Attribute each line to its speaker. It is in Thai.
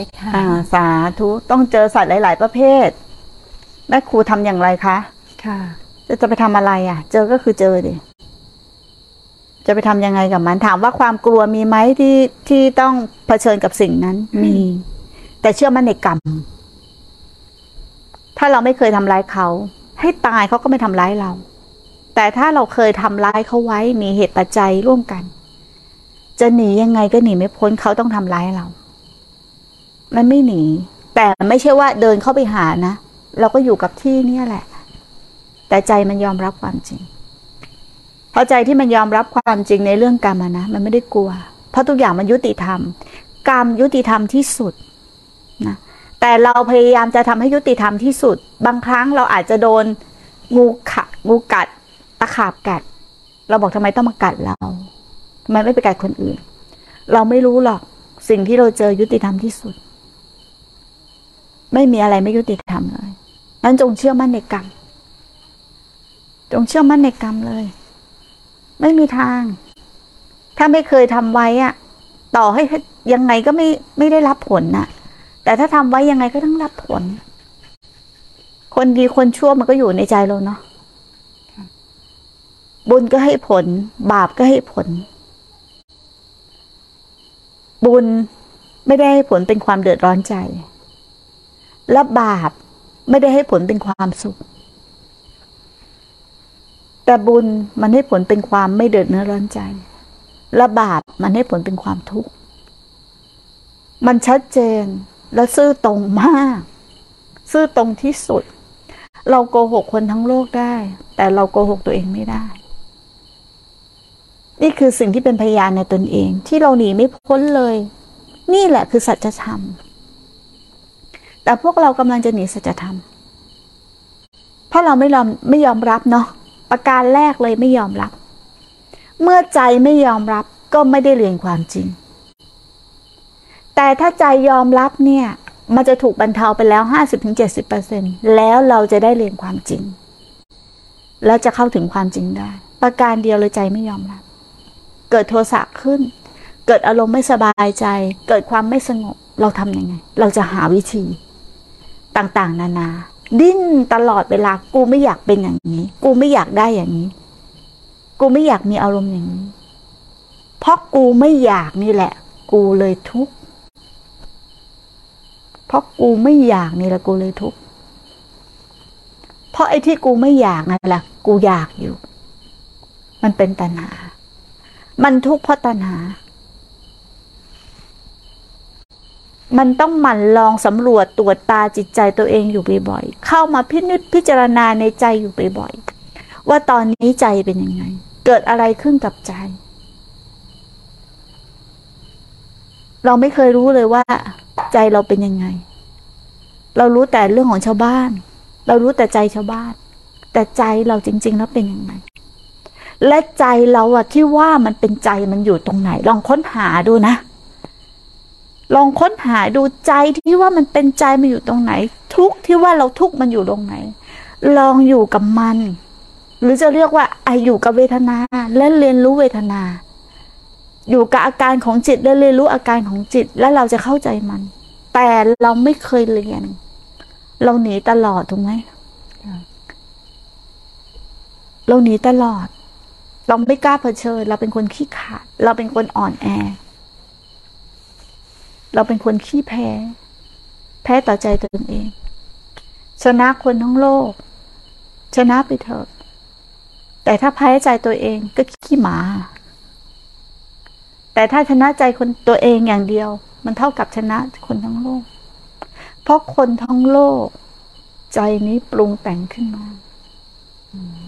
Speaker 1: ค่ะ
Speaker 2: อ่าสาธุต้องเจอสัตว์หลาย ๆ ประเภทแม่ครูทำอย่างไรคะ
Speaker 1: ค่ะ
Speaker 2: จะจะไปทำอะไรอะ เจอก็คือเจอดิจะไปทำยังไงกับมันถามว่าความกลัวมีไหมที่ที่ต้องเผชิญกับสิ่งนั้น มี แต่เชื่อมั่นในกรรม ถ้าเราไม่เคยทำร้ายเขา ให้ตายเขาก็ไม่ทำร้ายเรา แต่ถ้าเราเคยทำร้ายเขาไว้มีเหตุปัจจัยร่วมกัน จะหนียังไงก็หนีไม่พ้นเขาต้องทำร้ายเรา มันไม่หนี แต่ไม่ใช่ว่าเดินเข้าไปหานะ เราก็อยู่กับที่นี่แหละ แต่ใจมันยอมรับความจริงเพราะใจที่มันยอมรับความจริงในเรื่องกรรมนะ มันไม่ได้กลัว เพราะทุกอย่างมันยุติธรรม กรรมยุติธรรมที่สุดนะแต่เราพยายามจะทำให้ยุติธรรมที่สุด บางครั้งเราอาจจะโดนงูขะงูกัด ตะขาบกัด เราบอกทำไมต้องมากัดเราทำไมไม่ไปกัดคนอื่น เราไม่รู้หรอกสิ่งที่เราเจอยุติธรรมที่สุด ไม่มีอะไรไม่ยุติธรรมเลยนั้นจงเชื่อมั่นในกรรม จงเชื่อมั่นในกรรมเลย ไม่มีทาง ถ้าไม่เคยทำไว้อะต่อให้ยังไงก็ไม่ไม่ได้รับผลน่ะ แต่ถ้าทำไว้ยังไงก็ต้องรับผล คนดีคนชั่วมันก็อยู่ในใจเราเนาะบุญก็ให้ผล บาปก็ให้ผล บุญไม่ได้ให้ผลเป็นความเดือดร้อนใจ และบาปไม่ได้ให้ผลเป็นความสุข แต่บุญมันให้ผลเป็นความไม่เดือดเนื้อร้อนใจ และบาปมันให้ผลเป็นความทุกข์ มันชัดเจนและซื่อตรงมาก ซื่อตรงที่สุด เราโกหกคนทั้งโลกได้ แต่เราโกหกตัวเองไม่ได้ นี่คือสิ่งที่เป็นพยานในตนเอง ที่เราหนีไม่พ้นเลย นี่แหละคือสัจธรรม แต่พวกเรากำลังจะหนีสัจธรรม เพราะเราไม่ยอมไม่ยอมรับเนาะประการแรกเลยไม่ยอมรับ เมื่อใจไม่ยอมรับก็ไม่ได้เรียนความจริง แต่ถ้าใจยอมรับเนี่ย มันจะถูกบรรเทาไปแล้ว 50-70%แล้วเราจะได้เรียนความจริง แล้วจะเข้าถึงความจริงได้ ประการเดียวเลยใจไม่ยอมรับ เกิดโทสะขึ้น เกิดอารมณ์ไม่สบายใจ เกิดความไม่สงบ เราทำยังไง เราจะหาวิธี ต่างๆ นานา ดิ้นตลอดเวลากูไม่อยากเป็นอย่างนี้ กูไม่อยากได้อย่างนี้ กูไม่อยากมีอารมณ์อย่างนี้ เพราะกูไม่อยากนี่แหละ กูเลยทุกข์เพราะกูไม่อยากนี่แหละกูเลยทุกข์เพราะไอ้ที่กูไม่อยากนั่นแหละกูอยากอยู่ มันเป็นตัณหา มันทุกข์เพราะตัณหา มันต้องหมั่นลองสำรวจตรวจตาจิตใจตัวเองอยู่บ่อยๆ เข้ามาพินิจพิจารณาในใจอยู่บ่อยๆ ว่าตอนนี้ใจเป็นยังไง เกิดอะไรขึ้นกับใจ เราไม่เคยรู้เลยว่า ใจเราเป็นยังไง เรารู้แต่เรื่องของชาวบ้าน เรารู้แต่ใจชาวบ้าน แต่ใจเราจริง ๆ แล้วเป็นยังไง และใจเราอะที่ว่ามันเป็นใจมันอยู่ตรงไหน ลองค้นหาดูนะ ลองค้นหาดูใจที่ว่ามันเป็นใจมันอยู่ตรงไหน ทุกที่ว่าเราทุกมันอยู่ตรงไหน ลองอยู่กับมัน หรือจะเรียกว่าไออยู่กับเวทนาและเรียนรู้เวทนา อยู่กับอาการของจิตและเรียนรู้อาการของจิตแล้วเราจะเข้าใจมัน แต่เราไม่เคยเรียน เราหนีตลอดถูกไหมเราหนีตลอด เราไม่กล้าเผชิญ เราเป็นคนขี้ขลาด เราเป็นคนอ่อนแอ เราเป็นคนขี้แพ้ แพ้ต่อใจตนเอง ชนะคนทั้งโลก ชนะไปเถอะ แต่ถ้าแพ้ใจตัวเองก็ขี้หมา แต่ถ้าชนะใจคนตัวเองอย่างเดียว มันเท่ากับชนะคนทั้งโลก เพราะคนทั้งโลก ใจนี้ปรุงแต่งขึ้นมา
Speaker 1: อืม